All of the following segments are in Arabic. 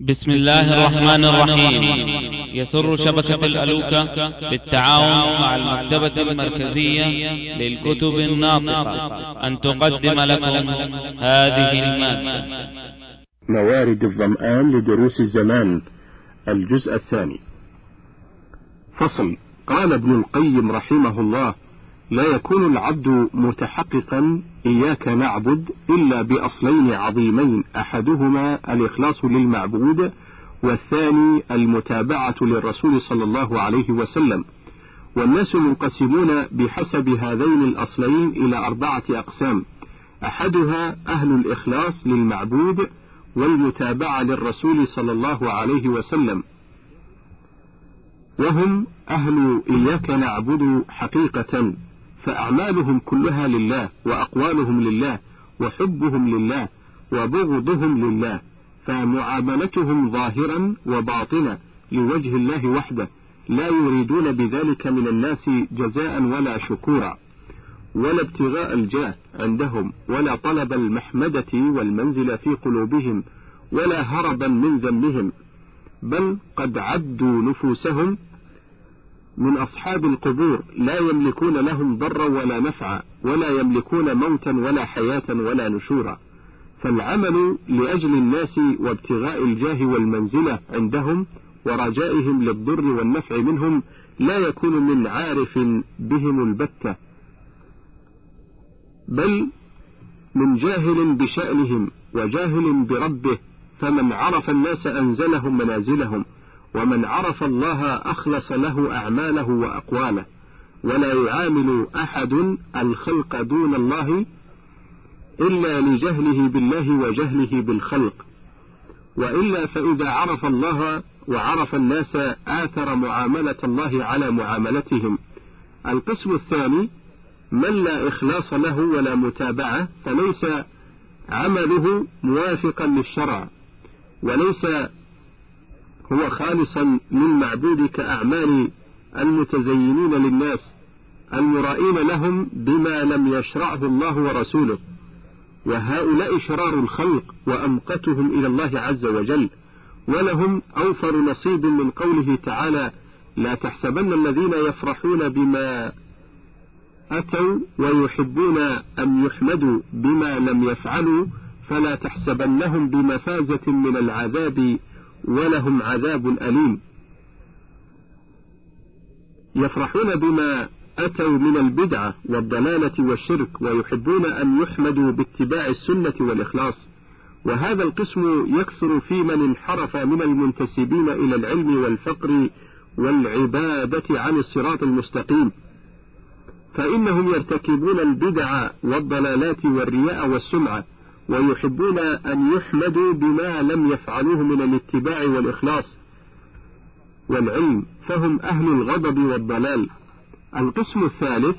بسم الله الرحمن الرحيم. يسر شبكة الألوكة بالتعاون مع المكتبة المركزية للكتب الناطقة. أن تقدم لكم هذه المادة. موارد الظمآن لدروس الزمان. الجزء الثاني. فصل. قال ابن القيم رحمه الله لا يكون العبد متحققا إياك نعبد إلا بأصلين عظيمين أحدهما الإخلاص للمعبود والثاني المتابعة للرسول صلى الله عليه وسلم. والناس منقسمون بحسب هذين الأصلين إلى أربعة أقسام. أحدها أهل الإخلاص للمعبود والمتابعة للرسول صلى الله عليه وسلم. وهم أهل إياك نعبد حقيقة. فأعمالهم كلها لله وأقوالهم لله وحبهم لله وبغضهم لله فمعاملتهم ظاهرا وباطنا لوجه الله وحده لا يريدون بذلك من الناس جزاء ولا شكورا ولا ابتغاء الجاه عندهم ولا طلب المحمدة والمنزل في قلوبهم ولا هربا من ذمهم بل قد عدوا نفوسهم من أصحاب القبور لا يملكون لهم ضرا ولا نفعا ولا يملكون موتا ولا حياة ولا نشورا. فالعمل لأجل الناس وابتغاء الجاه والمنزلة عندهم ورجائهم للضر والنفع منهم لا يكون من عارف بهم البتة. بل من جاهل بشأنهم وجاهل بربه فمن عرف الناس أنزلهم منازلهم ومن عرف الله أخلص له أعماله وأقواله ولا يعامل أحد الخلق دون الله إلا لجهله بالله وجهله بالخلق. وإلا فإذا عرف الله وعرف الناس آثر معاملة الله على معاملتهم. القسم الثاني من لا إخلاص له ولا متابعة فليس عمله موافقا للشرع وليس هو خالصا للمعبود كأعمال المتزينين للناس المرائين لهم بما لم يشرعه الله ورسوله. وهؤلاء شرار الخلق وأمقتهم إلى الله عز وجل ولهم أوفر نصيب من قوله تعالى لا تحسبن الذين يفرحون بما أتوا ويحبون أن يحمدوا بما لم يفعلوا فلا تحسبنهم بمفازة من العذاب ولهم عذاب أليم. يفرحون بما أتوا من البدعة والضلالة والشرك ويحبون أن يحمدوا باتباع السنة والإخلاص. وهذا القسم يكثر في من انحرف من المنتسبين إلى العلم والفقر والعبادة عن الصراط المستقيم. فإنهم يرتكبون البدع والضلالات والرياء والسمعة. ويحبون أن يحمدوا بما لم يفعلوه من الاتباع والإخلاص والعلم فهم أهل الغضب والضلال. القسم الثالث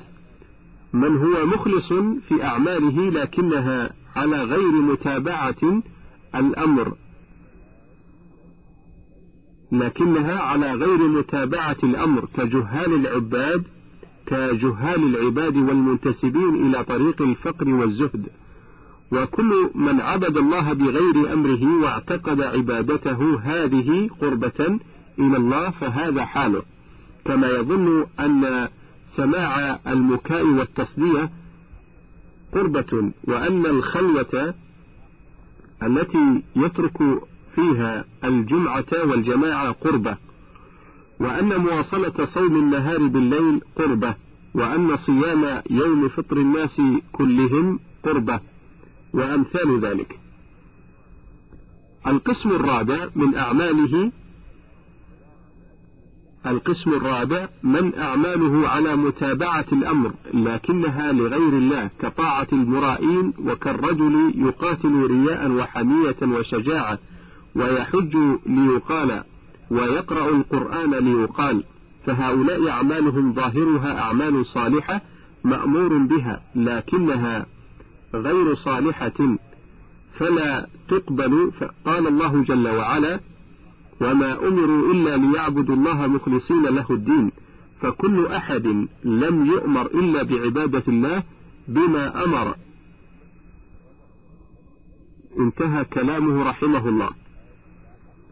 من هو مخلص في أعماله لكنها على غير متابعة الأمر. لكنها على غير متابعة الأمر كجهال العباد كجهال العباد والمنتسبين إلى طريق الفقر والزهد. وكل من عبد الله بغير أمره واعتقد عبادته هذه قربة إلى الله فهذا حاله. كما يظن أن سماع المكاء والتصدية قربة وأن الخلوة التي يترك فيها الجمعة والجماعة قربة وأن مواصلة صوم النهار بالليل قربة وأن صيام يوم فطر الناس كلهم قربة. وأمثال ذلك. القسم الرابع من أعماله القسم الرابع من أعماله على متابعة الأمر لكنها لغير الله كطاعة المرائين وكالرجل يقاتل رياء وحمية وشجاعة ويحج ليقال ويقرأ القرآن ليقال فهؤلاء أعمالهم ظاهرها أعمال صالحة مأمور بها لكنها غير صالحة فلا تقبل قال الله جل وعلا وما أمروا إلا ليعبدوا الله مخلصين له الدين فكل أحد لم يؤمر إلا بعبادة الله بما أمر. انتهى كلامه رحمه الله.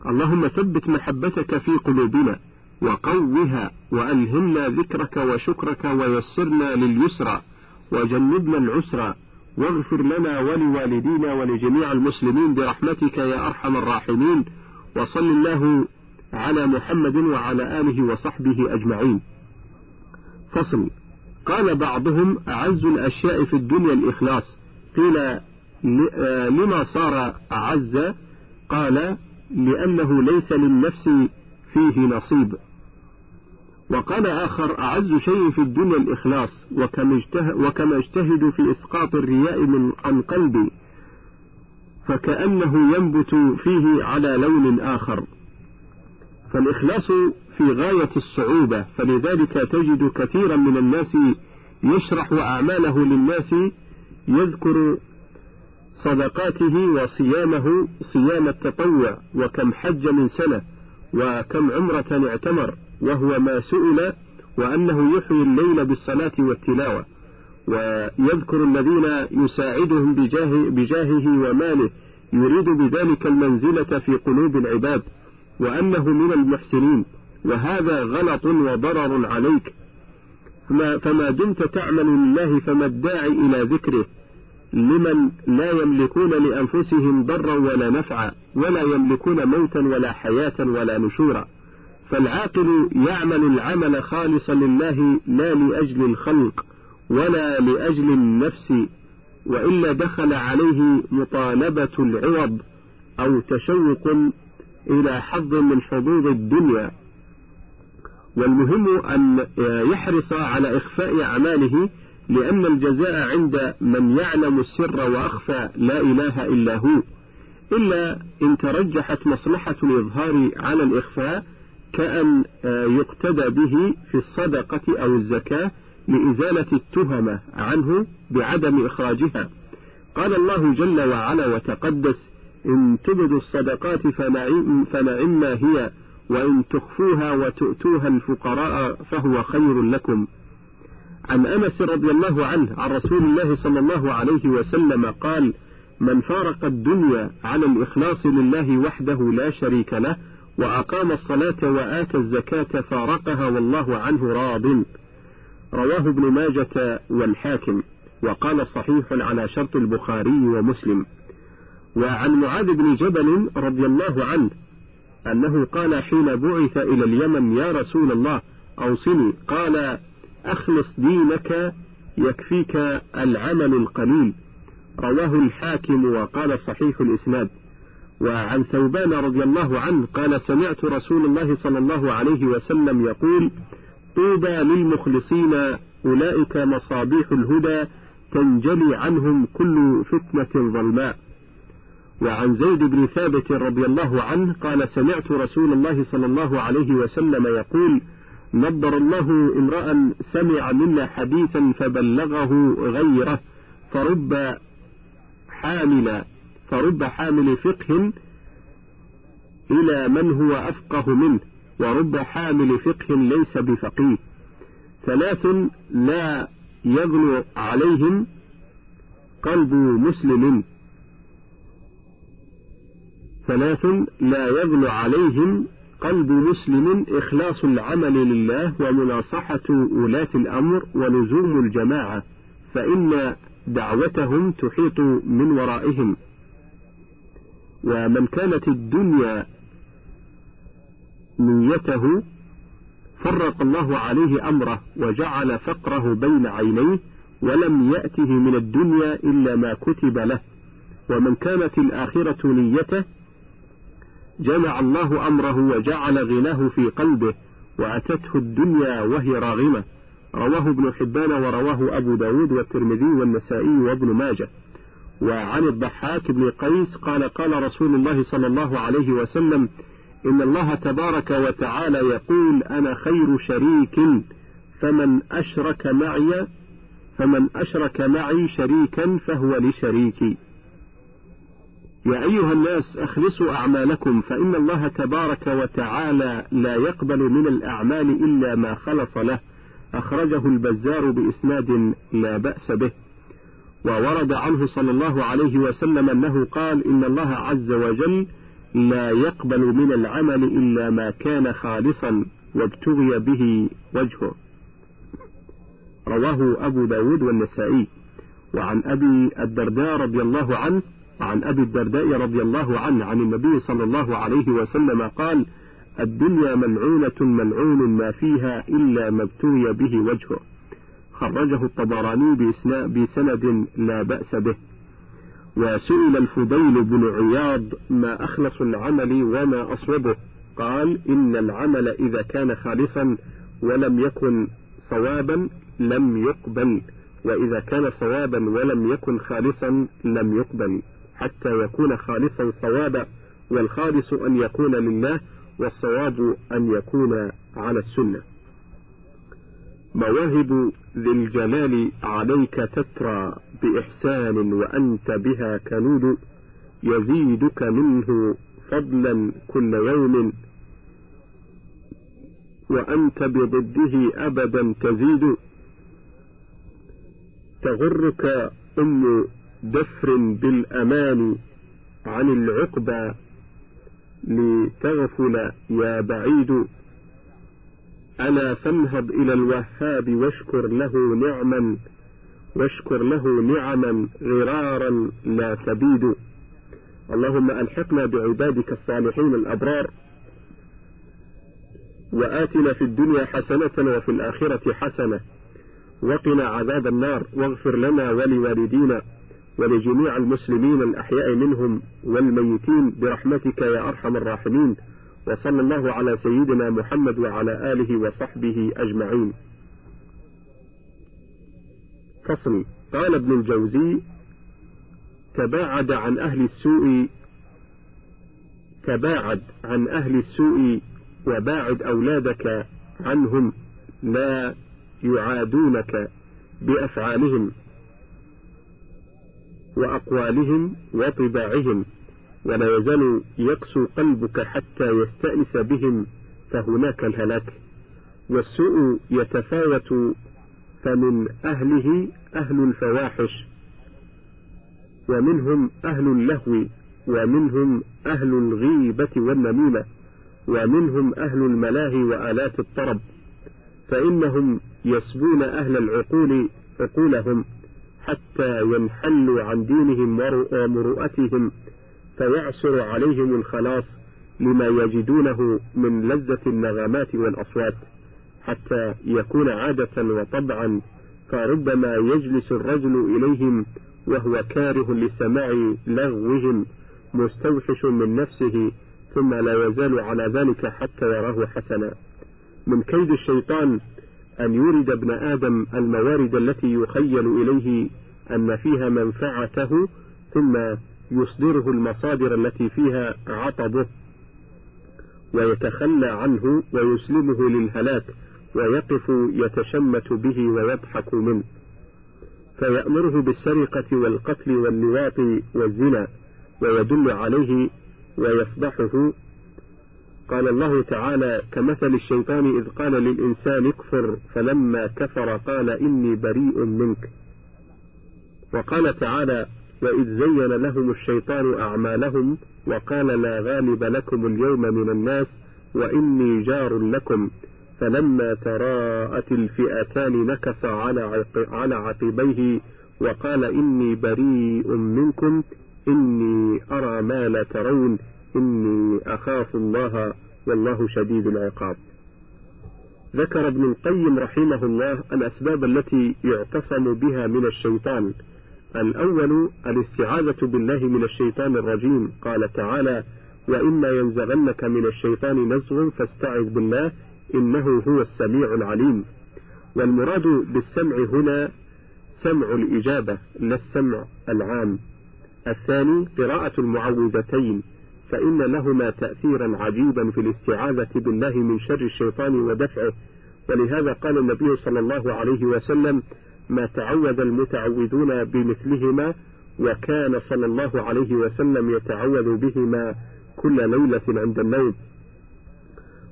اللهم ثبت محبتك في قلوبنا وقوها وألهمنا ذكرك وشكرك ويسرنا لليسرى وجنبنا العسرى واغفر لنا ولوالدينا ولجميع المسلمين برحمتك يا أرحم الراحمين وصل الله على محمد وعلى آله وصحبه أجمعين. فصل قال بعضهم أعز الأشياء في الدنيا الإخلاص. قيل لما صار أعز؟ قال لأنه ليس للنفس فيه نصيب. وقال آخر أعز شيء في الدنيا الإخلاص وكما اجتهد, في إسقاط الرياء من عن قلبي فكأنه ينبت فيه على لون آخر. فالإخلاص في غاية الصعوبة فلذلك تجد كثيرا من الناس يشرح أعماله للناس يذكر صدقاته وصيامه صيام التطوع وكم حج من سنة وكم عمرة اعتمر. وهو ما سئل وأنه يحيي الليل بالصلاة والتلاوة ويذكر الذين يساعدهم بجاه بجاهه وماله يريد بذلك المنزلة في قلوب العباد وأنه من المحسنين وهذا غلط وضرر عليك. فما, فما دمت تعمل لله فما الداعي إلى ذكره؟ لمن لا يملكون لأنفسهم ضرا ولا نفعا ولا يملكون موتا ولا حياة ولا نشورا. فالعاقل يعمل العمل خالصا لله لا لأجل الخلق ولا لأجل النفس وإلا دخل عليه مطالبة العوض أو تشوق إلى حظ من حظوظ الدنيا. والمهم أن يحرص على إخفاء أعماله لأن الجزاء عند من يعلم السر وأخفى لا إله إلا هو. إلا إن ترجحت مصلحة الإظهار على الإخفاء كأن يقتدى به في الصدقة أو الزكاة لإزالة التهمة عنه بعدم إخراجها. قال الله جل وعلا وتقدس إن تبدوا الصدقات فنعم هي وإن تخفوها وتؤتوها الفقراء فهو خير لكم. عن أنس رضي الله عنه عن رسول الله صلى الله عليه وسلم قال من فارق الدنيا على الإخلاص لله وحده لا شريك له وأقام الصلاة وآتى الزكاة فارقها والله عنه راض. رواه ابن ماجة والحاكم وقال صحيح على شرط البخاري ومسلم. وعن معاذ بن جبل رضي الله عنه أنه قال حين بعث إلى اليمن يا رسول الله أوصني. قال أخلص دينك يكفيك العمل القليل. رواه الحاكم وقال صحيح الإسناد. وعن ثوبان رضي الله عنه قال سمعت رسول الله صلى الله عليه وسلم يقول طوبى للمخلصين أولئك مصابيح الهدى تنجلي عنهم كل فتنة ظلماء. وعن زيد بن ثابت رضي الله عنه قال سمعت رسول الله صلى الله عليه وسلم يقول نبر الله امرأ سمع منا حديثا فبلغه غيره فرب حامل فرب حامل فقه إلى من هو أفقه منه ورب حامل فقه ليس بفقيه. ثلاث لا يغلو عليهم قلب مسلم. ثلاث لا يغلو عليهم قلب مسلم. إخلاص العمل لله ومناصحة ولاة الأمر ولزوم الجماعة فإن دعوتهم تحيط من ورائهم. ومن كانت الدنيا نيته فرق الله عليه أمره وجعل فقره بين عينيه ولم يأته من الدنيا إلا ما كتب له. ومن كانت الآخرة نيته جمع الله أمره وجعل غناه في قلبه وأتته الدنيا وهي راغمة. رواه ابن حبان ورواه أبو داود والترمذي والنسائي وابن ماجه. وعن الضحاك بن قيس قال قال رسول الله صلى الله عليه وسلم إن الله تبارك وتعالى يقول أنا خير شريك فمن أشرك معي فمن أشرك معي شريكا فهو لشريكي يا أيها الناس أخلصوا أعمالكم فإن الله تبارك وتعالى لا يقبل من الأعمال إلا ما خلص له. أخرجه البزار بإسناد لا بأس به. وورد عنه صلى الله عليه وسلم أنه قال إن الله عز وجل لا يقبل من العمل إلا ما كان خالصا وابتغي به وجهه. رواه أبو داود والنسائي. وعن أبي الدرداء رضي الله عنه وعن أبي الدرداء رضي الله عنه عن النبي صلى الله عليه وسلم قال الدنيا ملعونة ملعون ما فيها إلا ما ابتغي به وجهه. خرجه الطبراني بسند لا بأس به. وسئل الفضيل بن عياض ما أخلص العمل وما أصوبه. قال إن العمل إذا كان خالصا ولم يكن صوابا لم يقبل. وإذا كان صوابا ولم يكن خالصا لم يقبل. حتى يكون خالصا صوابا والخالص أن يكون لله والصواب أن يكون على السنة. مواهب ذي الجلال عليك تترى بإحسان وأنت بها كنود يزيدك منه فضلا كل يوم. وأنت بضده أبدا تزيد. تغرك أم دفر بالأمان عن العقبى لتغفل يا بعيد. ألا فانهض إلى الوهاب واشكر له نعما واشكر له نعما غرارا لا تبيد. اللهم ألحقنا بعبادك الصالحين الأبرار وآتنا في الدنيا حسنة وفي الآخرة حسنة. وقنا عذاب النار واغفر لنا ولوالدينا ولجميع المسلمين الأحياء منهم والميتين برحمتك يا أرحم الراحمين. وصلى الله على سيدنا محمد وعلى آله وصحبه أجمعين. فصل. قال ابن الجوزي تباعد عن أهل السوء تباعد عن أهل السوء وباعد أولادك عنهم لا يعادونك بأفعالهم وأقوالهم وطباعهم. ولا يزال يقسو قلبك حتى يستأنس بهم فهناك الهلاك. والسوء يتفاوت فمن أهله أهل الفواحش ومنهم أهل اللهو ومنهم أهل الغيبة والنميمة ومنهم أهل الملاهي وآلات الطرب. فإنهم يسبون أهل العقول عقولهم حتى ينحلوا عن دينهم ومروءتهم فيعسر عليهم الخلاص لما يجدونه من لذة النغمات والأصوات حتى يكون عادة وطبعا فربما يجلس الرجل إليهم وهو كاره لسماع لغوهم مستوحش من نفسه ثم لا يزال على ذلك حتى يراه حسنا. من كيد الشيطان أن يورد ابن آدم الموارد التي يخيل إليه أن فيها منفعته ثم يصدره المصادر التي فيها عطبه ويتخلى عنه ويسلمه للهلاك ويقف يتشمت به ويضحك منه. فيأمره بالسرقة والقتل واللواط والزنا ويدل عليه ويفضحه. قال الله تعالى كمثل الشيطان إذ قال للإنسان اكفر فلما كفر قال إني بريء منك. وقال تعالى وإذ زين لهم الشيطان أعمالهم وقال لا غالب لكم اليوم من الناس وإني جار لكم. فلما تراءت الفئتان نكص على على عقبيه وقال إني بريء منكم إني أرى ما لا ترون إني أخاف الله والله شديد العقاب. ذكر ابن القيم رحمه الله الأسباب التي يعتصم بها من الشيطان. الأول الاستعاذة بالله من الشيطان الرجيم. قال تعالى وإما ينزغنك من الشيطان نزغ فاستعذ بالله إنه هو السميع العليم. والمراد بالسمع هنا سمع الإجابة لا السمع العام. الثاني قراءة المعوذتين فإن لهما تأثيرا عجيبا في الاستعاذة بالله من شر الشيطان ودفعه. ولهذا قال النبي صلى الله عليه وسلم ما تعوذ المتعوذون بمثلهما وكان صلى الله عليه وسلم يتعوذ بهما كل ليلة عند النوم.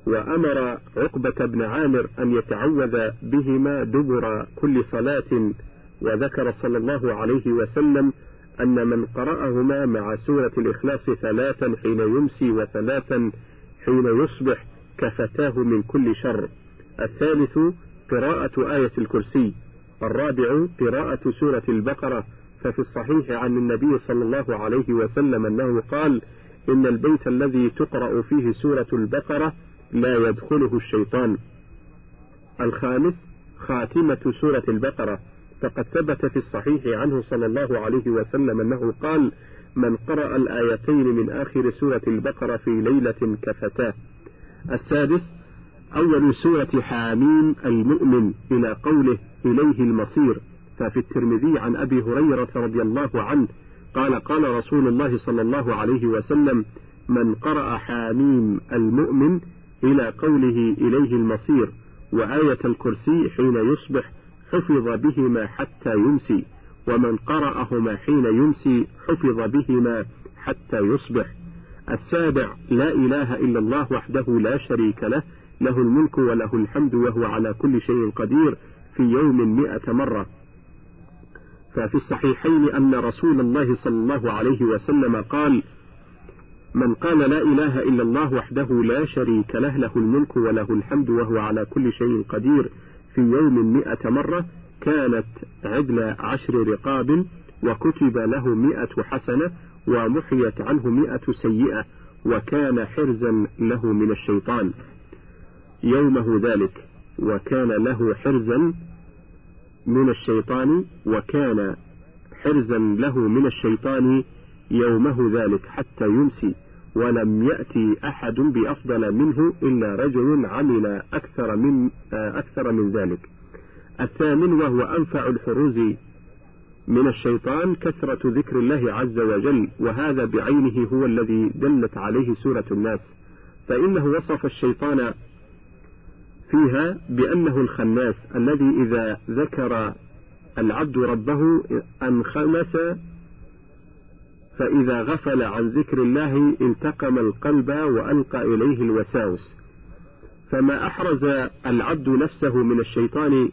وأمر عقبة بن عامر أن يتعوذ بهما دبر كل صلاة وذكر صلى الله عليه وسلم أن من قرأهما مع سورة الإخلاص ثلاثا حين يمسي وثلاثا حين يصبح كفتاه من كل شر. الثالث قراءة آية الكرسي. الرابع قراءة سورة البقرة ففي الصحيح عن النبي صلى الله عليه وسلم أنه قال إن البيت الذي تقرأ فيه سورة البقرة لا يدخله الشيطان. الخامس خاتمة سورة البقرة فقد ثبت في الصحيح عنه صلى الله عليه وسلم أنه قال من قرأ الآيتين من آخر سورة البقرة في ليلة كفتاه. السادس أول سورة حاميم المؤمن إلى قوله إليه المصير ففي الترمذي عن أبي هريرة رضي الله عنه قال قال رسول الله صلى الله عليه وسلم من قرأ حاميم المؤمن إلى قوله إليه المصير وآية الكرسي حين يصبح حفظ بهما حتى يمسي ومن قرأهما حين يمسي حفظ بهما حتى يصبح. السابع لا إله إلا الله وحده لا شريك له له الملك وله الحمد وهو على كل شيء قدير في يوم مئة مرة. ففي الصحيحين أن رسول الله صلى الله عليه وسلم قال من قال لا إله إلا الله وحده لا شريك له له الملك وله الحمد وهو على كل شيء قدير في يوم مئة مرة كانت عدل عشر رقاب وكتب له مئة حسنة ومحيت عنه مئة سيئة وكان حرزا له من الشيطان. يومه ذلك وكان له حرزا من الشيطان وكان حرزا له من الشيطان يومه ذلك حتى يمسي ولم يأتي أحد بأفضل منه إلا رجل عمل أكثر من أكثر من ذلك. الثامن وهو أنفع الحروز من الشيطان كثرة ذكر الله عز وجل وهذا بعينه هو الذي دلت عليه سورة الناس فإنه وصف الشيطان فيها بأنه الخناس الذي إذا ذكر العبد ربه انخمس فإذا غفل عن ذكر الله التقم القلب وألقى إليه الوساوس. فما أحرز العبد نفسه من الشيطان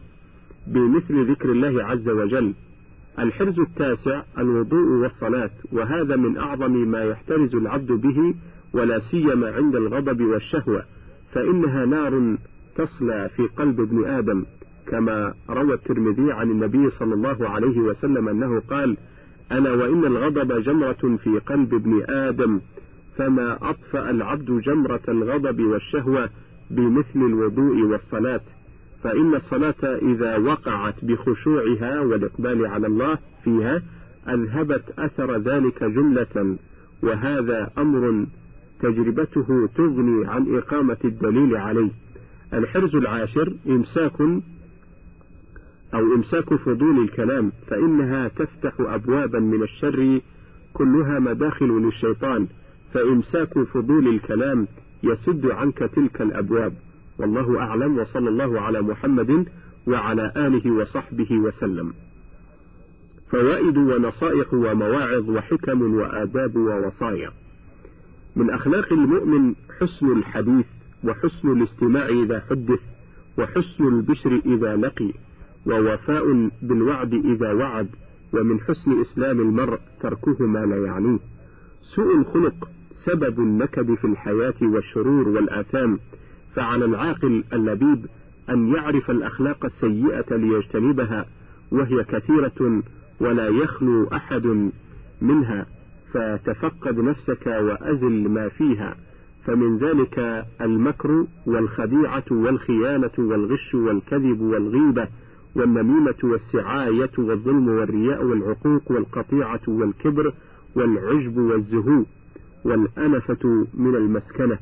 بمثل ذكر الله عز وجل؟ الحرز التاسع الوضوء والصلاة وهذا من أعظم ما يحترز العبد به ولا سيما عند الغضب والشهوة فإنها نار تصلى في قلب ابن آدم كما روى الترمذي عن النبي صلى الله عليه وسلم أنه قال ألا وإن الغضب جمرة في قلب ابن آدم فما أطفأ العبد جمرة الغضب والشهوة بمثل الوضوء والصلاة فإن الصلاة إذا وقعت بخشوعها والإقبال على الله فيها أذهبت أثر ذلك جملة وهذا أمر تجربته تغني عن إقامة الدليل عليه. الحرز العاشر إمساك أو إمساك فضول الكلام فإنها تفتح أبوابا من الشر كلها مداخل للشيطان فإمساك فضول الكلام يسد عنك تلك الأبواب. والله أعلم وصلى الله على محمد وعلى آله وصحبه وسلم. فوائد ونصائح ومواعظ وحكم وآداب ووصايا. من أخلاق المؤمن حسن الحديث وحسن الاستماع إذا حدث وحسن البشر إذا لقي ووفاء بالوعد إذا وعد ومن حسن إسلام المرء تركه ما لا يعنيه. سوء الخلق سبب النكد في الحياة والشرور والآثام. فعلى العاقل اللبيب أن يعرف الأخلاق السيئة ليجتنبها وهي كثيرة ولا يخلو أحد منها. فتفقد نفسك وأزل ما فيها. فمن ذلك المكر والخديعة والخيانة والغش والكذب والغيبة والنميمة والسعاية والظلم والرياء والعقوق والقطيعة والكبر والعجب والزهو والأنفة من المسكنة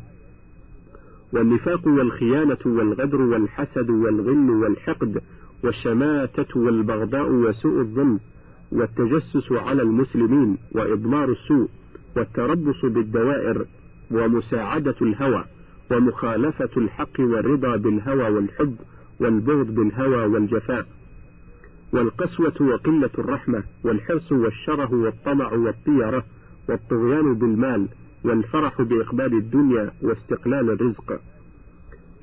والنفاق والخيانة والغدر والحسد والغل والحقد والشماتة والبغضاء وسوء الظن والتجسس على المسلمين وإضمار السوء والتربص بالدوائر ومساعدة الهوى ومخالفة الحق والرضا بالهوى والحب والبغض بالهوى والجفاء. والقسوة وقلة الرحمة والحرص والشره والطمع والطيرة والطغيان بالمال والفرح بإقبال الدنيا واستقلال الرزق.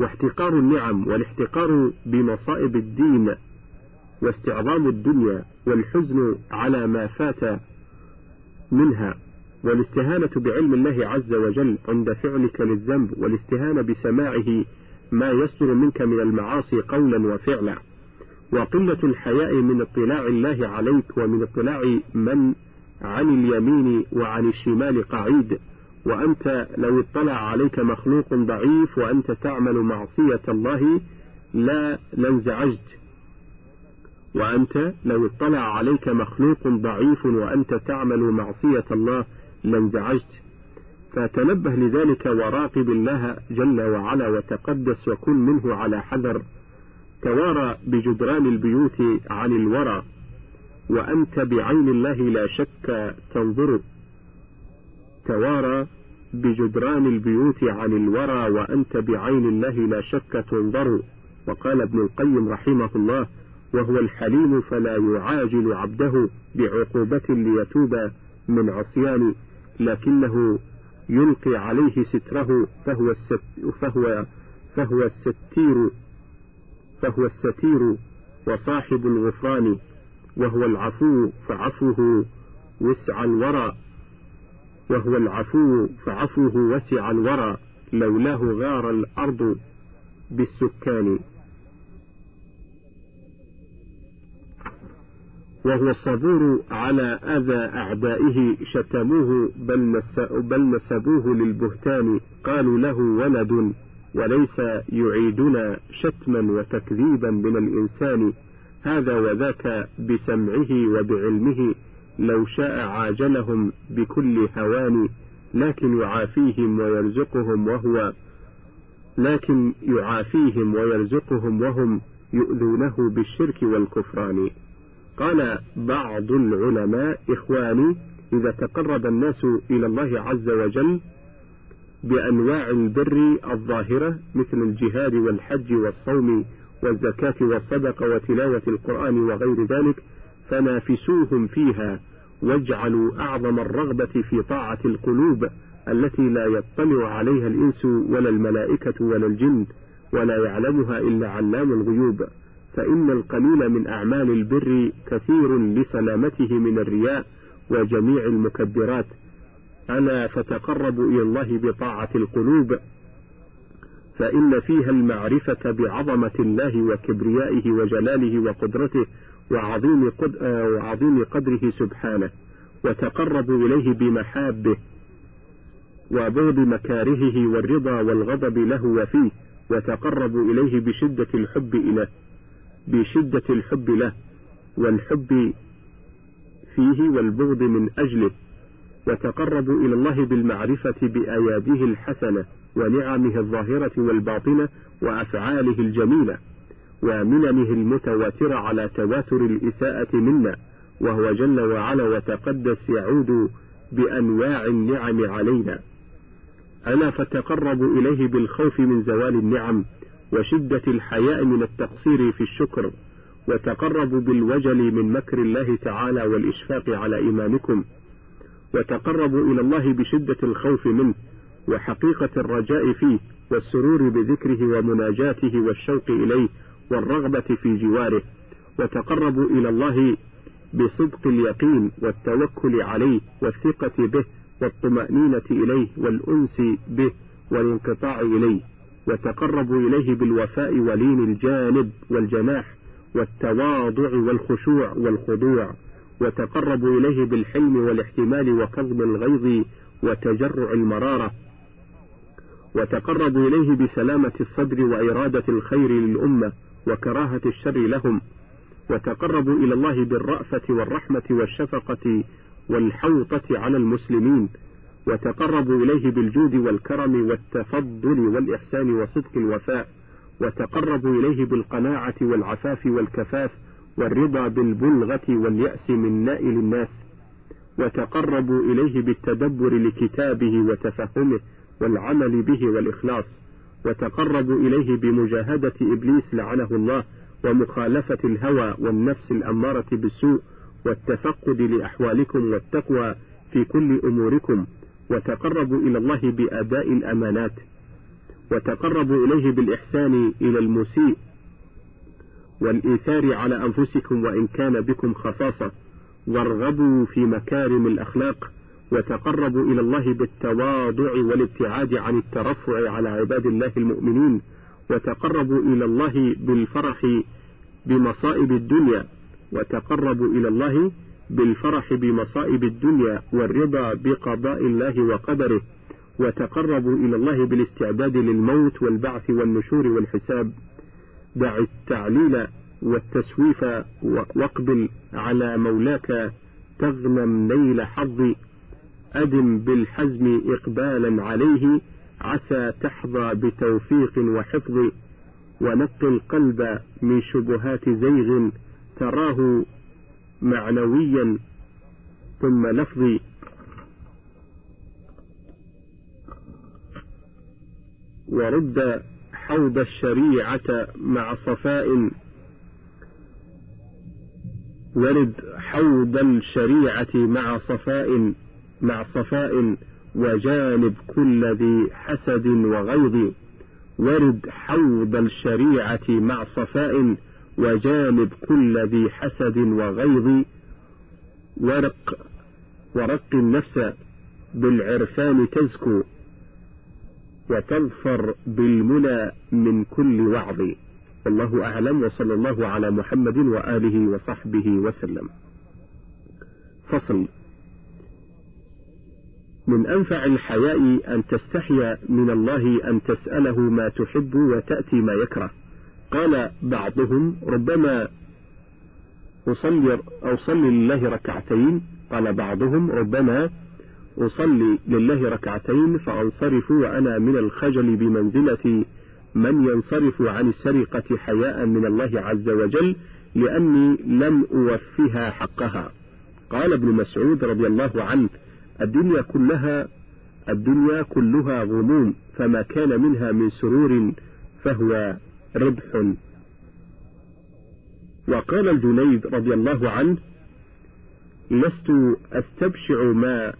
واحتقار النعم والاحتقار بمصائب الدين واستعظام الدنيا والحزن على ما فات منها. والاستهانة بعلم الله عز وجل عند فعلك للذنب والاستهانة بسماعه ما يصدر منك من المعاصي قولا وفعلا. وقلة الحياء من اطلاع الله عليك ومن اطلاع من عن اليمين وعن الشمال قعيد. وأنت لو اطلع عليك مخلوق ضعيف وأنت تعمل معصية الله لا لانزعجت. وأنت لو اطلع عليك مخلوق ضعيف وأنت تعمل معصية الله لانزعجت فتنبه لذلك وراقب الله جل وعلا وتقدس وكن منه على حذر. توارى بجدران البيوت عن الورى. وأنت بعين الله لا شك تنظر. توارى بجدران البيوت عن الورى وأنت بعين الله لا شك تنظر. وقال ابن القيم رحمه الله وهو الحليم فلا يعاجل عبده بعقوبة ليتوب من عصيان. لكنه يلقي عليه ستره فهو فهو فهو الستير فهو الستير وصاحب الغفران وهو العفو فعفوه وسع الورى وهو العفو فعفوه وسع الورى لولاه غار الأرض بالسكان. وهو الصبور على أذى أعدائه شتموه بل, نسبوه للبهتان. قالوا له ولد وليس يعيدنا شتما وتكذيبا من الإنسان. هذا وذاك بسمعه وبعلمه لو شاء عاجلهم بكل هوان. لكن يعافيهم ويرزقهم وهو لكن يعافيهم ويرزقهم وهم يؤذونه بالشرك والكفران. قال بعض العلماء إخواني إذا تقرب الناس إلى الله عز وجل بأنواع البر الظاهرة مثل الجهاد والحج والصوم والزكاة والصدقة وتلاوة القرآن وغير ذلك فنافسوهم فيها واجعلوا أعظم الرغبة في طاعة القلوب التي لا يطلع عليها الإنس ولا الملائكة ولا الجن ولا يعلمها إلا علام الغيوب. فإن القليل من أعمال البر كثير لسلامته من الرياء وجميع المكبرات. ألا فتقربوا إلى الله بطاعة القلوب؟ فإن فيها المعرفة بعظمة الله وكبريائه وجلاله وقدرته وعظيم, قد وعظيم قدره سبحانه. وتقربوا إليه بمحابه وبغض مكارهه والرضا والغضب له وفيه. وتقربوا إليه بشدة الحب إليه. بشدة الحب له والحب فيه والبغض من أجله وتقربوا إلى الله بالمعرفة بأياديه الحسنة ونعمه الظاهرة والباطنة وأفعاله الجميلة ومننه المتواترة على تواتر الإساءة منا وهو جل وعلا وتقدس يعود بأنواع النعم علينا. ألا فتقربوا إليه بالخوف من زوال النعم وشدة الحياء من التقصير في الشكر وتقربوا بالوجل من مكر الله تعالى والإشفاق على إيمانكم وتقربوا إلى الله بشدة الخوف منه وحقيقة الرجاء فيه والسرور بذكره ومناجاته والشوق إليه والرغبة في جواره وتقربوا إلى الله بصدق اليقين والتوكل عليه والثقة به والطمأنينة إليه والأنس به والانقطاع إليه. وتقربوا إليه بالوفاء ولين الجانب والجناح والتواضع والخشوع والخضوع وتقربوا إليه بالحلم والاحتمال وكظم الغيظ وتجرع المرارة وتقربوا إليه بسلامة الصدر وإرادة الخير للأمة وكراهة الشر لهم وتقربوا إلى الله بالرأفة والرحمة والشفقة والحوطة على المسلمين. وتقربوا إليه بالجود والكرم والتفضل والإحسان وصدق الوفاء وتقربوا إليه بالقناعة والعفاف والكفاف والرضا بالبلغة واليأس من نائل الناس وتقربوا إليه بالتدبر لكتابه وتفهمه والعمل به والإخلاص وتقربوا إليه بمجاهدة إبليس لعنه الله ومخالفة الهوى والنفس الأمارة بالسوء والتفقد لأحوالكم والتقوى في كل أموركم وتقربوا إلى الله بأداء الأمانات وتقربوا إليه بالإحسان إلى المسيء والإيثار على أنفسكم وإن كان بكم خصاصة وارغبوا في مكارم الأخلاق وتقربوا إلى الله بالتواضع والابتعاد عن الترفع على عباد الله المؤمنين وتقربوا إلى الله بالفرح بمصائب الدنيا وتقربوا إلى الله بالفرح بمصائب الدنيا والرضا بقضاء الله وقدره وتقربوا إلى الله بالاستعداد للموت والبعث والنشور والحساب. دع التعليل والتسويف واقبل على مولاك تغنم نيل حظ. أدم بالحزم إقبالا عليه عسى تحظى بتوفيق وحفظ. ونق القلب من شبهات زيغ تراه معنويا ثم لفظي. ورد حوض الشريعة مع صفاء. ورد حوض الشريعة مع صفاء مع صفاء وجانب كل ذي حسد وغيظ. ورد حوض الشريعة مع صفاء وجانب كل ذي حسد وغيظ ورق ورق النفس بالعرفان تزكو وتظفر بالمنى من كل وعظ. والله أعلم وصلى الله على محمد وآله وصحبه وسلم. فصل. من أنفع الحياء أن تستحي من الله أن تسأله ما تحب وتأتي ما يكره. قال بعضهم ربما أصلي أصلي لله ركعتين. قال بعضهم ربما أصلي لله ركعتين فأنصرف وأنا من الخجل بمنزلة من ينصرف عن السرقة حياء من الله عز وجل لأني لم أوفها حقها. قال ابن مسعود رضي الله عنه الدنيا كلها الدنيا كلها غموم فما كان منها من سرور فهو ربح. وقال الجنيد رضي الله عنه لست أستبشع ما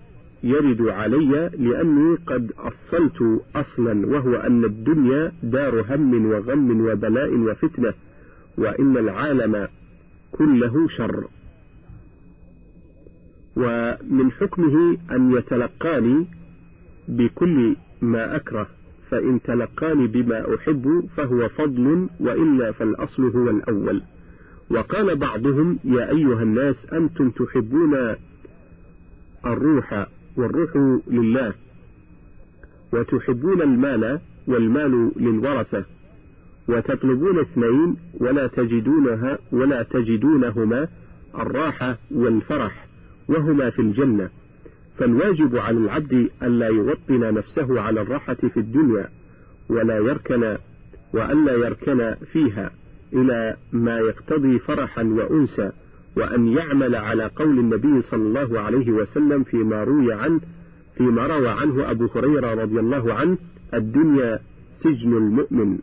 يرد علي لأني قد أصلت أصلا وهو أن الدنيا دار هم وغم وبلاء وفتنة وإن العالم كله شر. ومن حكمه أن يتلقاني بكل ما أكره. فإن تلقاني بما أحب فهو فضل وإلا فالأصل هو الأول. وقال بعضهم يا أيها الناس أنتم تحبون الروح والروح لله وتحبون المال والمال للورثة وتطلبون اثنين ولا تجدونها ولا تجدونهما الراحة والفرح وهما في الجنة. فالواجب على العبد ألا يوطن نفسه على الراحة في الدنيا ولا يركن وألا يركن فيها إلى ما يقتضي فرحا وأنسا وأن يعمل على قول النبي صلى الله عليه وسلم فيما روي عنه فيما روى عنه أبو هريرة رضي الله عنه الدنيا سجن المؤمن.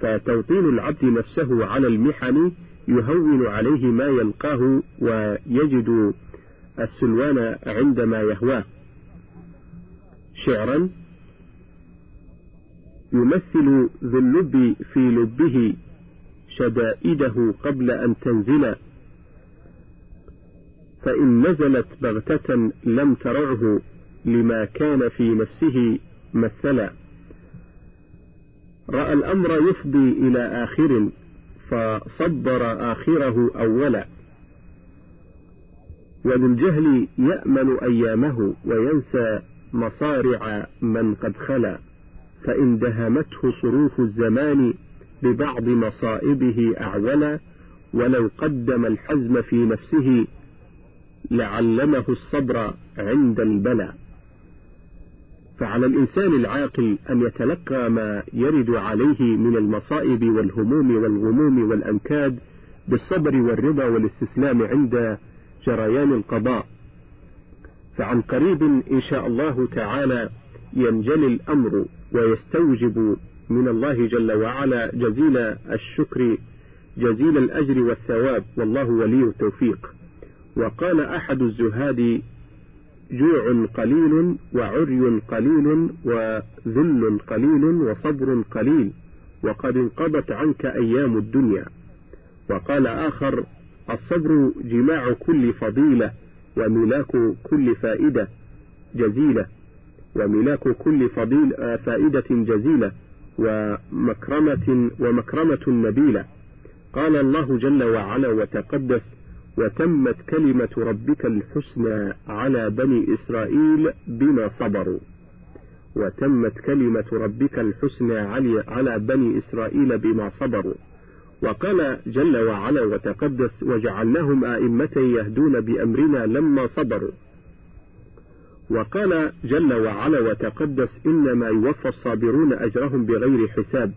فتوطين العبد نفسه على المحن يهون عليه ما يلقاه ويجد السلوان عندما يهواه. شعرا يمثل ذو اللب في لبه شدائده قبل أن تنزل. فإن نزلت بغتة لم ترعه لما كان في نفسه مثلا. رأى الأمر يفضي إلى آخر فصبر آخره أولا. وذو الجهل يأمن أيامه وينسى مصارع من قد خلا فإن دهمته صروف الزمان ببعض مصائبه أعولا ولو قدم الحزم في نفسه لعلمه الصبر عند البلاء فعلى الإنسان العاقل أن يتلقى ما يرد عليه من المصائب والهموم والغموم والأنكاد بالصبر والرضا والاستسلام عند جريان القضاء. فعن قريب إن شاء الله تعالى ينجلي الأمر ويستوجب من الله جل وعلا جزيل الشكر جزيل الأجر والثواب. والله ولي التوفيق. وقال أحد الزهاد جوع قليل وعري قليل وذل قليل وصبر قليل وقد انقضت عنك أيام الدنيا. وقال آخر الصبر جماع كل فضيلة وملاك كل فائدة جزيلة. وملاك كل فضيل فائدة جزيلة ومكرمة ومكرمة نبيلة. قال الله جل وعلا وتقدس وتمت كلمة ربك الحسنى على بني إسرائيل بما صبروا. وتمت كلمة ربك الحسنى على بني إسرائيل بما صبروا. وقال جل وعلا وتقدس وجعلناهم أئمة يهدون بأمرنا لما صبروا. وقال جل وعلا وتقدس إنما يوفى الصابرون أجرهم بغير حساب.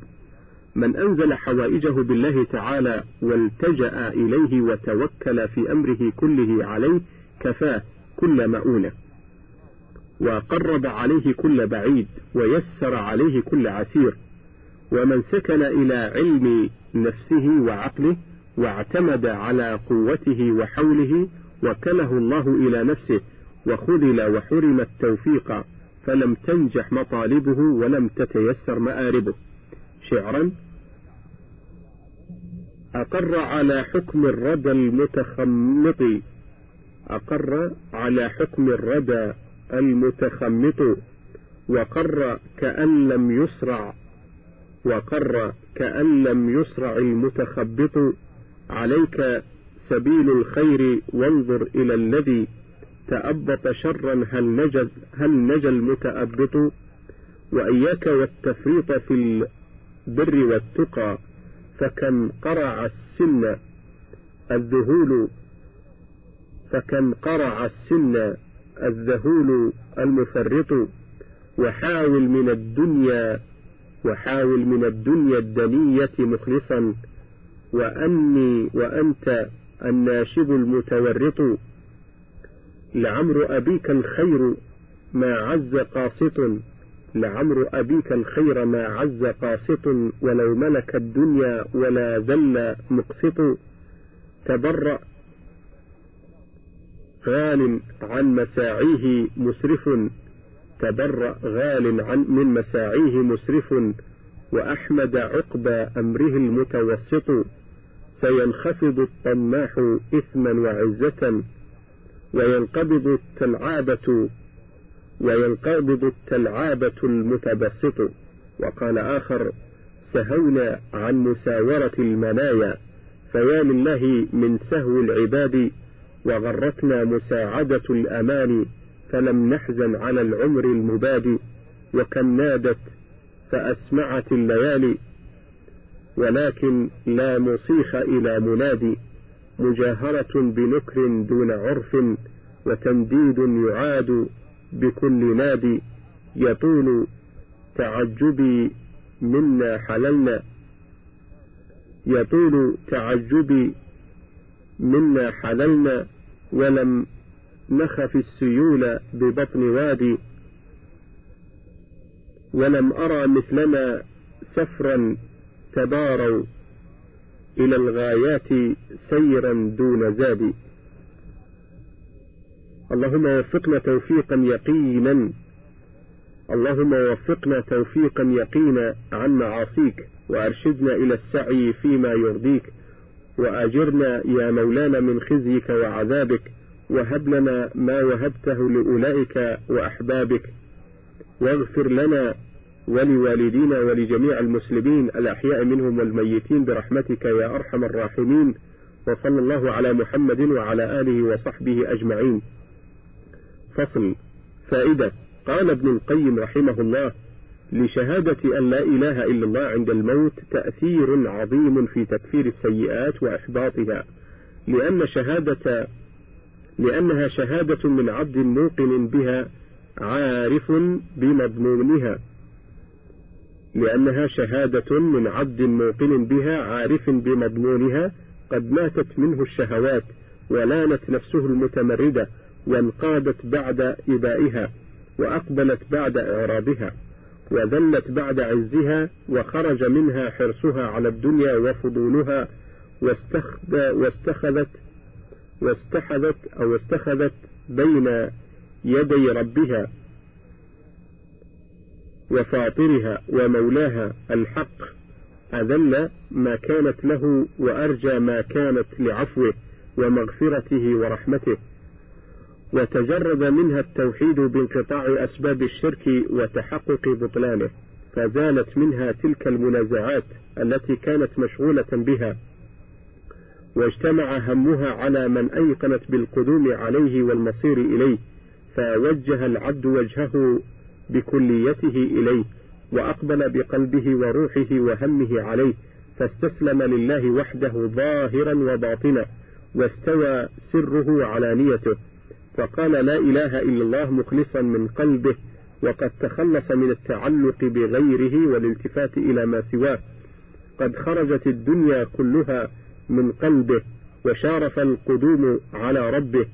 من أنزل حوائجه بالله تعالى والتجأ إليه وتوكل في أمره كله عليه كفاه كل مؤونة. وقرب عليه كل بعيد ويسر عليه كل عسير. ومن سكن إلى علم نفسه وعقله واعتمد على قوته وحوله وكله الله إلى نفسه وخذل وحرم التوفيق فلم تنجح مطالبه ولم تتيسر مآربه. شعرا أقر على حكم الردى المتخمط. أقر على حكم الردى المتخمط. وقر كأن لم يسرع وقر كأن لم يسرع المتخبط عليك سبيل الخير وانظر إلى الذي تأبط شرا هل نجى هل نجى المتأبط؟ وإياك والتفريط في البر والتقى فكم قرع السن الذهول فكم قرع السن الذهول المفرط وحاول من الدنيا وحاول من الدنيا الدنية مخلصا وأني وأنت الناشب المتورط. لعمر أبيك الخير ما عز قاسط لعمر أبيك الخير ما عز قاسط ولو ملك الدنيا ولا ذل مقسط. تبرأ غال عن مساعيه مسرف. تبرأ غال عن من مساعيه مسرف وأحمد عقبى أمره المتوسط سينخفض الطماح إثما وعزة وينقبض التلعابة وينقبض التلعابة المتبسط. وقال آخر سهونا عن مساورة المنايا فيا لله من سهو العباد وغرتنا مساعدة الأمان. فلم نحزن على العمر المباد وكم نادت فأسمعت الليالي ولكن لا مصيخ إلى منادي مجاهرة بنكر دون عرف وتنديد يعاد بكل نادي يطول تعجبي منا حللنا يطول تعجبي منا حللنا ولم نخف السيول ببطن وادي ولم أرى مثلنا سفرا تباروا إلى الغايات سيرا دون زاد. اللهم وفقنا توفيقا يقينا اللهم وفقنا توفيقا يقينا عن معاصيك وأرشدنا إلى السعي فيما يرضيك وأجرنا يا مولانا من خزيك وعذابك. وهب لنا ما وهبته لأولئك وأحبابك. واغفر لنا ولوالدينا ولجميع المسلمين الأحياء منهم والميتين برحمتك يا أرحم الراحمين. وصلى الله على محمد وعلى آله وصحبه أجمعين. فصل. فائدة. قال ابن القيم رحمه الله لشهادة أن لا إله إلا الله عند الموت تأثير عظيم في تكفير السيئات وإحباطها لأن شهادة لأنها شهادة من عبد موقن بها عارف بمضمونها. لأنها شهادة من عبد موقن بها عارف بمضمونها. قد ماتت منه الشهوات ولانت نفسه المتمردة وانقادت بعد إبائها وأقبلت بعد إعرابها وذلت بعد عزها وخرج منها حرصها على الدنيا وفضولها واستخذت واستحذت أو استخذت بين يدي ربها وفاطرها ومولاها الحق أذل ما كانت له وأرجى ما كانت لعفوه ومغفرته ورحمته. وتجرد منها التوحيد بانقطاع أسباب الشرك وتحقق بطلانه. فزالت منها تلك المنازعات التي كانت مشغولة بها. واجتمع همها على من أيقنت بالقدوم عليه والمصير إليه فوجه العبد وجهه بكليته إليه وأقبل بقلبه وروحه وهمه عليه فاستسلم لله وحده ظاهرا وباطنا واستوى سره على نيته فقال لا إله إلا الله مخلصا من قلبه وقد تخلص من التعلق بغيره والالتفات إلى ما سواه. قد خرجت الدنيا كلها من قلبه وشارف القدوم على ربه.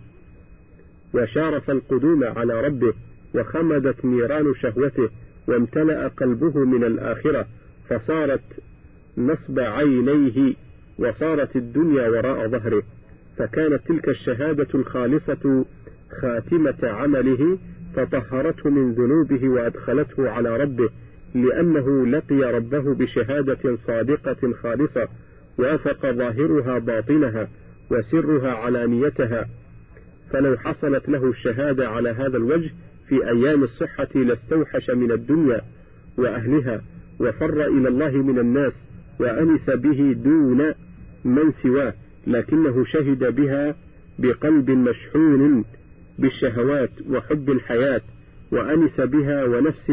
وشارف القدوم على ربه وخمدت نيران شهوته وامتلأ قلبه من الآخرة. فصارت نصب عينيه وصارت الدنيا وراء ظهره. فكانت تلك الشهادة الخالصة خاتمة عمله فطهرته من ذنوبه وأدخلته على ربه لأنه لقي ربه بشهادة صادقة خالصة. وافق ظاهرها باطنها وسرها علانيتها. فلو حصلت له الشهادة على هذا الوجه في أيام الصحة لاستوحش من الدنيا وأهلها وفر إلى الله من الناس وأنس به دون من سواه لكنه شهد بها بقلب مشحون بالشهوات وحب الحياة وأنس بها ونفس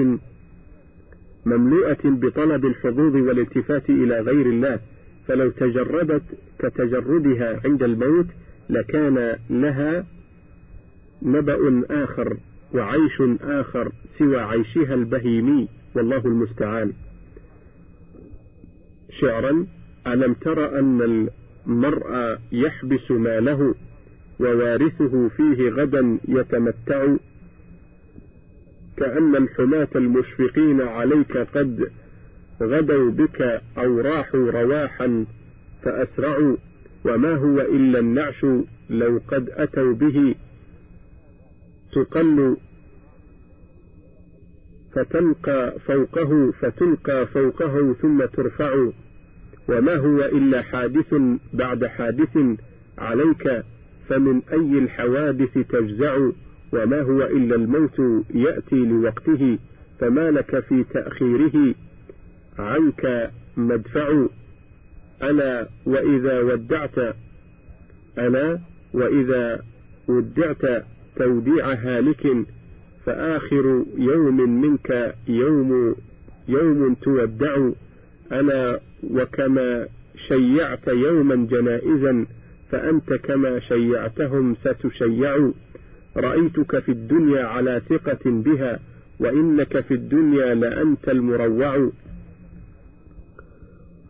مملوءة بطلب الحظوظ والالتفات إلى غير الله. فلو تجردت كتجردها عند الموت لكان لها نبأ آخر وعيش آخر سوى عيشها البهيمي والله المستعان. شعرا ألم تر أن المرء يحبس ماله ووارثه فيه غدا يتمتع؟ كأن الحماة المشفقين عليك قد غدوا بك أو راحوا رواحا فأسرعوا وما هو إلا النعش لو قد أتوا به. تقل فتلقى فوقه فتلقى فوقه ثم ترفع. وما هو إلا حادث بعد حادث عليك فمن أي الحوادث تجزع؟ وما هو إلا الموت يأتي لوقته فما لك في تأخيره؟ عنك مدفع ألا وإذا ودعت ألا وإذا ودعت توديع هالك فآخر يوم منك يوم يوم تودع ألا وكما شيعت يوما جنائزا فأنت كما شيعتهم ستشيع. رأيتك في الدنيا على ثقة بها وإنك في الدنيا لأنت المروع.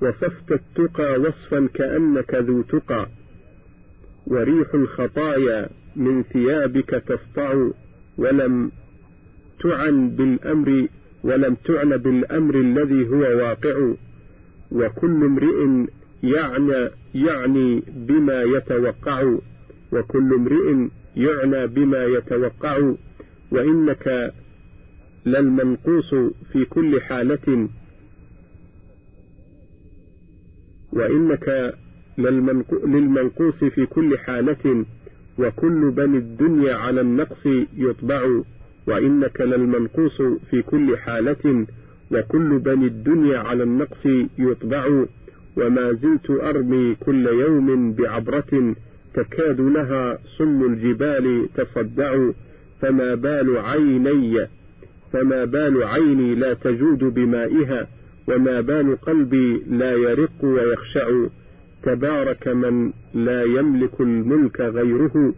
وصفت التقى وصفا كأنك ذو تقى وريح الخطايا من ثيابك تسطع ولم تعن بالأمر ولم تعن بالأمر الذي هو واقع وكل امرئ يعني يعني بما يتوقع وكل امرئ يعنى بما يتوقع وإنك للمنقوص في كل حالة. وإنك للمنقوص في كل حالة وكل بني الدنيا على النقص يطبع وإنك للمنقوص في كل حالة وكل بني الدنيا على النقص يطبع وما زلت أرمي كل يوم بعبرة تكاد لها صم الجبال تصدع فما بال عيني فما بال عيني لا تجود بمائها وما بال قلبي لا يرق ويخشع تبارك من لا يملك الملك غيره.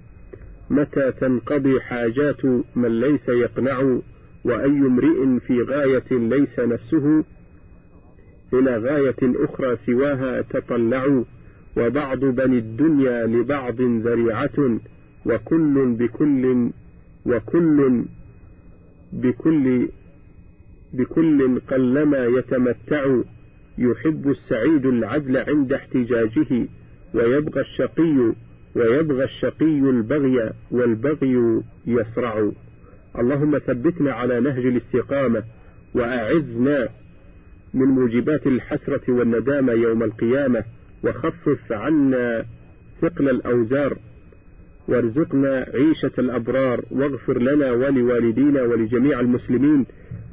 متى تنقضي حاجات من ليس يقنع؟ وأي امرئ في غاية ليس نفسه؟ إلى غاية أخرى سواها تطلع. وبعض بني الدنيا لبعض ذريعة. وكل بكل وكل بكل بكل قلما يتمتع يحب السعيد العدل عند احتجاجه ويبغى الشقي ويبغى الشقي البغي والبغي يسرع. اللهم ثبتنا على نهج الاستقامة وأعذنا من موجبات الحسرة والندامة يوم القيامة وخفف عنا ثقل الأوزار. وارزقنا عيشة الأبرار واغفر لنا ولوالدينا ولجميع المسلمين.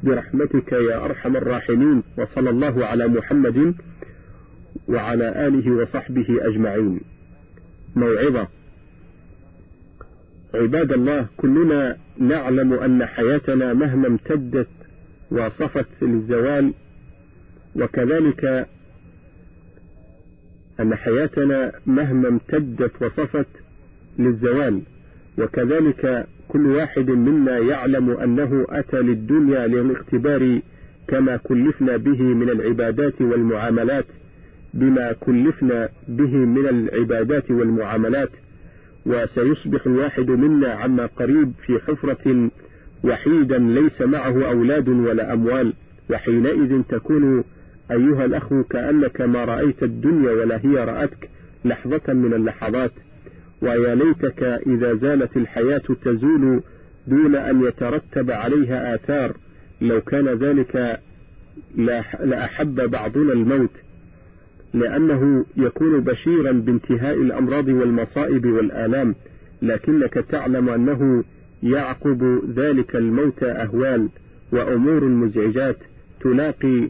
برحمتك يا أرحم الراحمين وصلى الله على محمد وعلى آله وصحبه أجمعين. موعظة. عباد الله كلنا نعلم أن حياتنا مهما امتدت وصفت للزوال وكذلك أن حياتنا مهما امتدت وصفت للزوال. وكذلك كل واحد منا يعلم أنه أتى للدنيا للاختبار كما كلفنا به من العبادات والمعاملات بما كلفنا به من العبادات والمعاملات. وسيصبح الواحد منا عما قريب في حفرة وحيدا ليس معه أولاد ولا أموال. وحينئذ تكون أيها الأخ كأنك ما رأيت الدنيا ولا هي رأتك لحظة من اللحظات. ويا ليتك إذا زالت الحياة تزول دون أن يترتب عليها آثار لو كان ذلك لأحب بعضنا الموت لأنه يكون بشيرا بانتهاء الأمراض والمصائب والآلام لكنك تعلم أنه يعقب ذلك الموت أهوال وأمور مزعجات تلاقي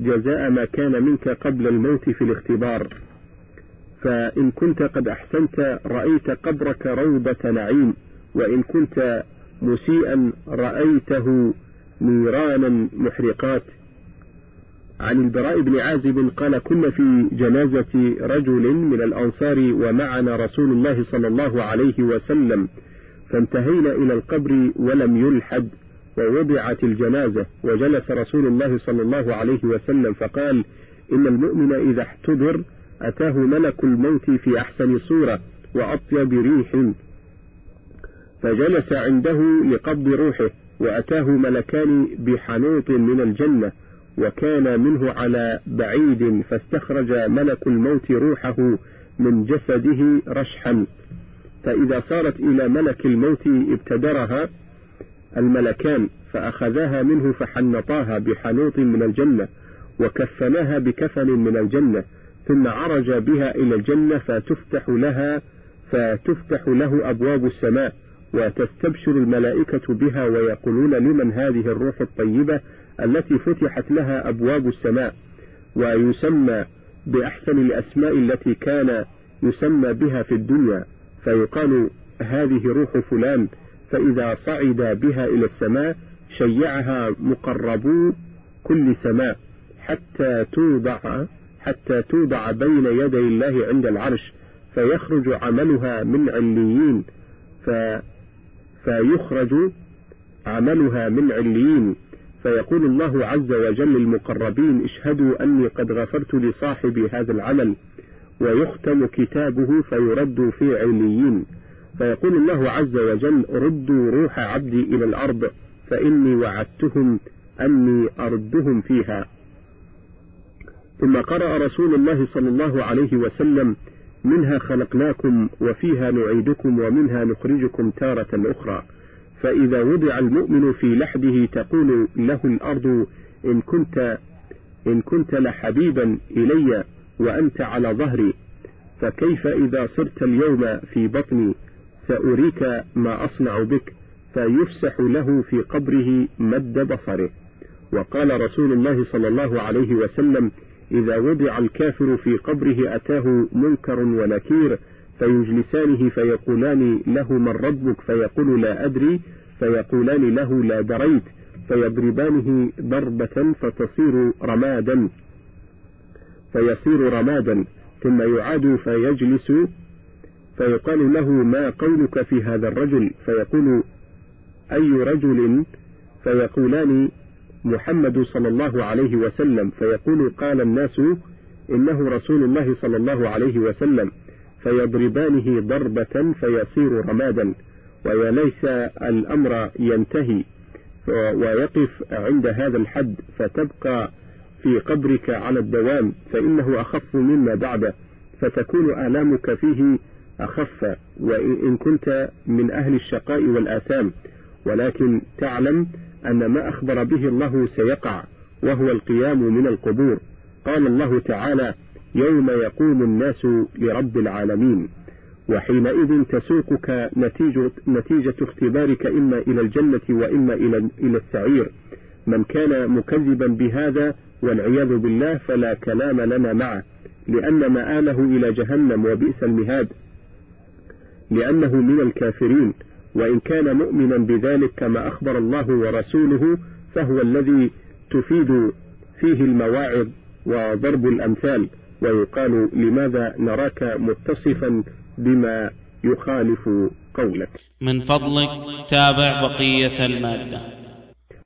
جزاء ما كان منك قبل الموت في الاختبار. فإن كنت قد أحسنت رأيت قبرك روضة نعيم وإن كنت مسيئا رأيته نيرانا محرقات. عن البراء بن عازب قال كنا في جنازة رجل من الأنصار ومعنا رسول الله صلى الله عليه وسلم فانتهينا إلى القبر ولم يلحد ووضعت الجنازة وجلس رسول الله صلى الله عليه وسلم فقال إن المؤمن إذا احتضر أتاه ملك الموت في أحسن صورة وأطيب ريح. فجلس عنده لقبض روحه وأتاه ملكان بحنوط من الجنة وكان منه على بعيد فاستخرج ملك الموت روحه من جسده رشحا. فإذا صارت إلى ملك الموت ابتدرها الملكان فأخذاها منه فحنطاها بحنوط من الجنة وكفناها بكفن من الجنة ثم عرج بها إلى الجنة فتفتح لها فتفتح له أبواب السماء وتستبشر الملائكة بها ويقولون لمن هذه الروح الطيبة التي فتحت لها أبواب السماء. ويسمى بأحسن الأسماء التي كان يسمى بها في الدنيا. فيقال هذه روح فلان فإذا صعد بها إلى السماء شيعها مقربو كل سماء حتى توضع حتى توضع بين يدي الله عند العرش فيخرج عملها من عليين ف فيخرج عملها من عليين. فيقول الله عز وجل للمقربين اشهدوا أني قد غفرت لصاحب هذا العمل ويختم كتابه فيرد في عليين. فيقول الله عز وجل ردوا روح عبدي إلى الأرض فإني وعدتهم أني أردهم فيها. ثم قرأ رسول الله صلى الله عليه وسلم منها خلقناكم وفيها نعيدكم ومنها نخرجكم تارة أخرى. فإذا وضع المؤمن في لحده تقول له الأرض إن كنت إن كنت لحبيبا إلي وأنت على ظهري فكيف إذا صرت اليوم في بطني؟ سأريك ما أصنع بك. فيفسح له في قبره مد بصره. وقال رسول الله صلى الله عليه وسلم إذا وضع الكافر في قبره أتاه منكر ونكير فيجلسانه فيقولان له من ربك؟ فيقول لا أدري. فيقولان له لا دريت. فيضربانه ضربة فتصير رمادا. فيصير رمادا. ثم يعاد فيجلس. فيقال له ما قولك في هذا الرجل؟ فيقول أي رجل؟ فيقولان محمد صلى الله عليه وسلم فيقول قال الناس إنه رسول الله صلى الله عليه وسلم فيضربانه ضربة فيصير رمادا وليس الأمر ينتهي ويقف عند هذا الحد فتبقى في قبرك على الدوام فإنه أخف مما بعده فتكون آلامك فيه أخف وإن كنت من أهل الشقاء والآثام ولكن تعلم أن ما أخبر به الله سيقع وهو القيام من القبور. قال الله تعالى يوم يقوم الناس لرب العالمين. وحينئذ تسوقك نتيجة, نتيجة اختبارك إما إلى الجنة وإما إلى, إلى السعير. من كان مكذبا بهذا والعياذ بالله فلا كلام لنا معه لأن مآله إلى جهنم وبئس المهاد. لأنه من الكافرين. وإن كان مؤمنا بذلك كما أخبر الله ورسوله فهو الذي تفيد فيه المواعظ وضرب الأمثال ويقال لماذا نراك متصفا بما يخالف قولك. من فضلك تابع بقية المادة.